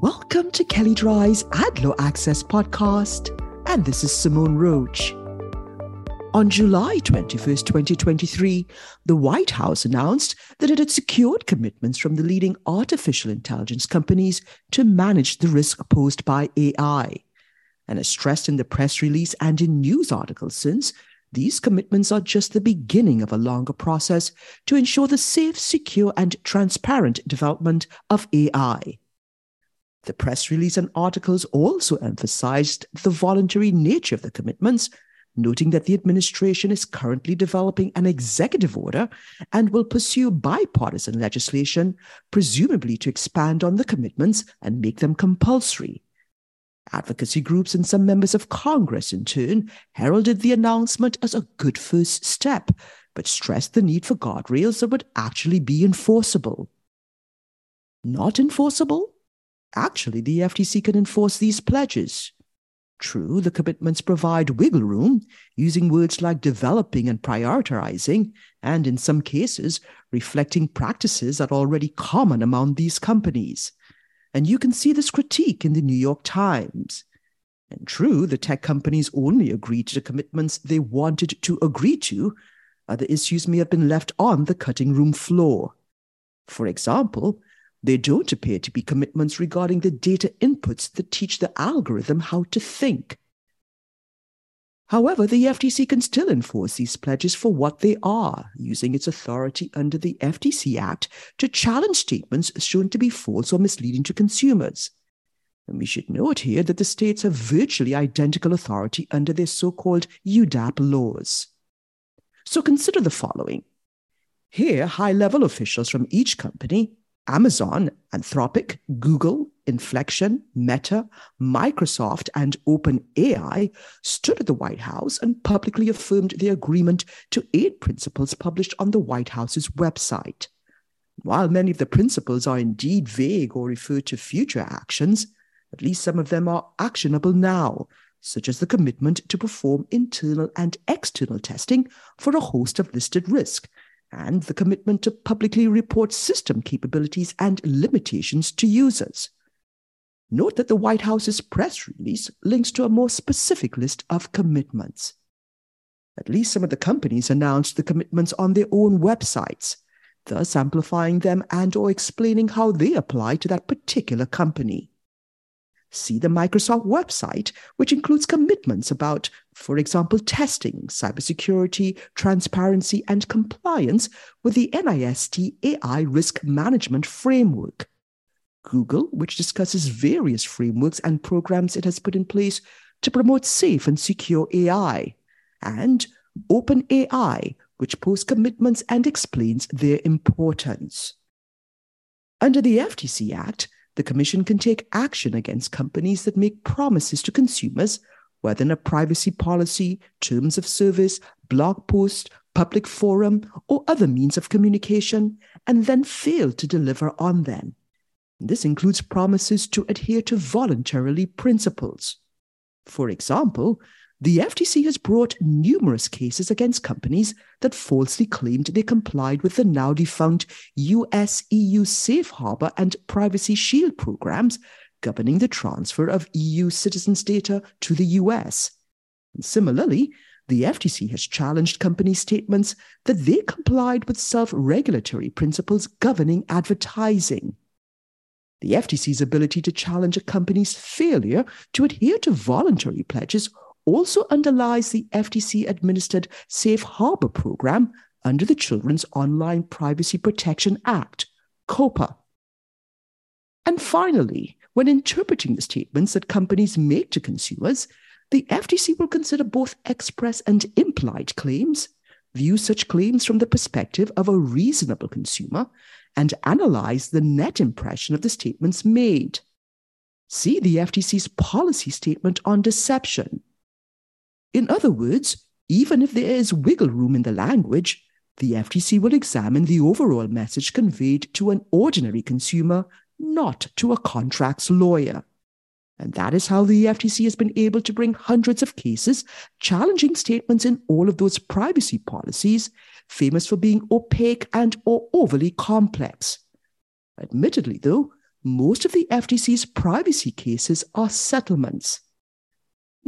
Welcome to Kelley Drye's Ad Law Access podcast, and this is Simone Roach. On July 21st, 2023, the White House announced that it had secured commitments from the leading artificial intelligence companies to manage the risk posed by AI. And as stressed in the press release and in news articles since, these commitments are just the beginning of a longer process to ensure the safe, secure, and transparent development of AI. The press release and articles also emphasized the voluntary nature of the commitments, noting that the administration is currently developing an executive order and will pursue bipartisan legislation, presumably to expand on the commitments and make them compulsory. Advocacy groups and some members of Congress, in turn, heralded the announcement as a good first step, but stressed the need for guardrails that would actually be enforceable. Not enforceable? Actually, the FTC can enforce these pledges. True, the commitments provide wiggle room, using words like developing and prioritizing, and in some cases, reflecting practices that are already common among these companies. And you can see this critique in the New York Times. And true, the tech companies only agreed to the commitments they wanted to agree to. Other issues may have been left on the cutting room floor. For example, they don't appear to be commitments regarding the data inputs that teach the algorithm how to think. However, the FTC can still enforce these pledges for what they are, using its authority under the FTC Act to challenge statements shown to be false or misleading to consumers. And we should note here that the states have virtually identical authority under their so called UDAP laws. So consider the following. Here, high level officials from each company Amazon, Anthropic, Google, Inflection, Meta, Microsoft, and OpenAI stood at the White House and publicly affirmed their agreement to eight principles published on the White House's website. While many of the principles are indeed vague or refer to future actions, at least some of them are actionable now, such as the commitment to perform internal and external testing for a host of listed risks and the commitment to publicly report system capabilities and limitations to users. Note that the White House's press release links to a more specific list of commitments. At least some of the companies announced the commitments on their own websites, thus amplifying them and or explaining how they apply to that particular company. See the Microsoft website, which includes commitments about, for example, testing, cybersecurity, transparency, and compliance with the NIST AI risk management framework. Google, which discusses various frameworks and programs it has put in place to promote safe and secure AI. And OpenAI, which posts commitments and explains their importance. Under the FTC Act, the Commission can take action against companies that make promises to consumers, whether in a privacy policy, terms of service, blog post, public forum, or other means of communication, and then fail to deliver on them. This includes promises to adhere to voluntarily principles. For example, the FTC has brought numerous cases against companies that falsely claimed they complied with the now defunct US EU Safe Harbor and Privacy Shield programs governing the transfer of EU citizens' data to the US. And similarly, the FTC has challenged company statements that they complied with self regulatory principles governing advertising. The FTC's ability to challenge a company's failure to adhere to voluntary pledges also underlies the FTC administered Safe Harbor program under the Children's Online Privacy Protection Act, COPPA. And finally, when interpreting the statements that companies make to consumers, the FTC will consider both express and implied claims, view such claims from the perspective of a reasonable consumer, and analyze the net impression of the statements made. See the FTC's policy statement on deception, in other words, even if there is wiggle room in the language, the FTC will examine the overall message conveyed to an ordinary consumer, not to a contracts lawyer. And that is how the FTC has been able to bring hundreds of cases challenging statements in all of those privacy policies, famous for being opaque and or overly complex. Admittedly, though, most of the FTC's privacy cases are settlements.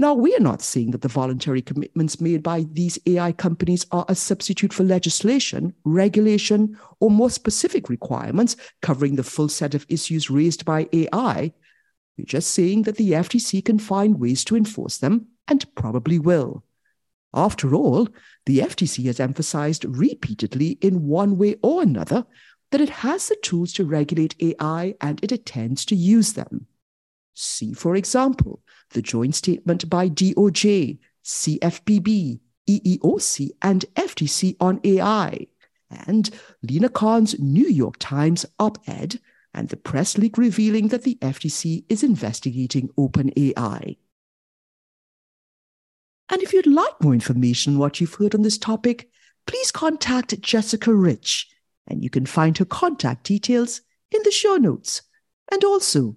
Now, we are not saying that the voluntary commitments made by these AI companies are a substitute for legislation, regulation, or more specific requirements covering the full set of issues raised by AI. We're just saying that the FTC can find ways to enforce them and probably will. After all, the FTC has emphasized repeatedly in one way or another that it has the tools to regulate AI and it intends to use them. See, for example, the joint statement by DOJ, CFPB, EEOC, and FTC on AI, and Lina Khan's New York Times op ed, and the press leak revealing that the FTC is investigating OpenAI. And if you'd like more information on what you've heard on this topic, please contact Jessica Rich, and you can find her contact details in the show notes. And also,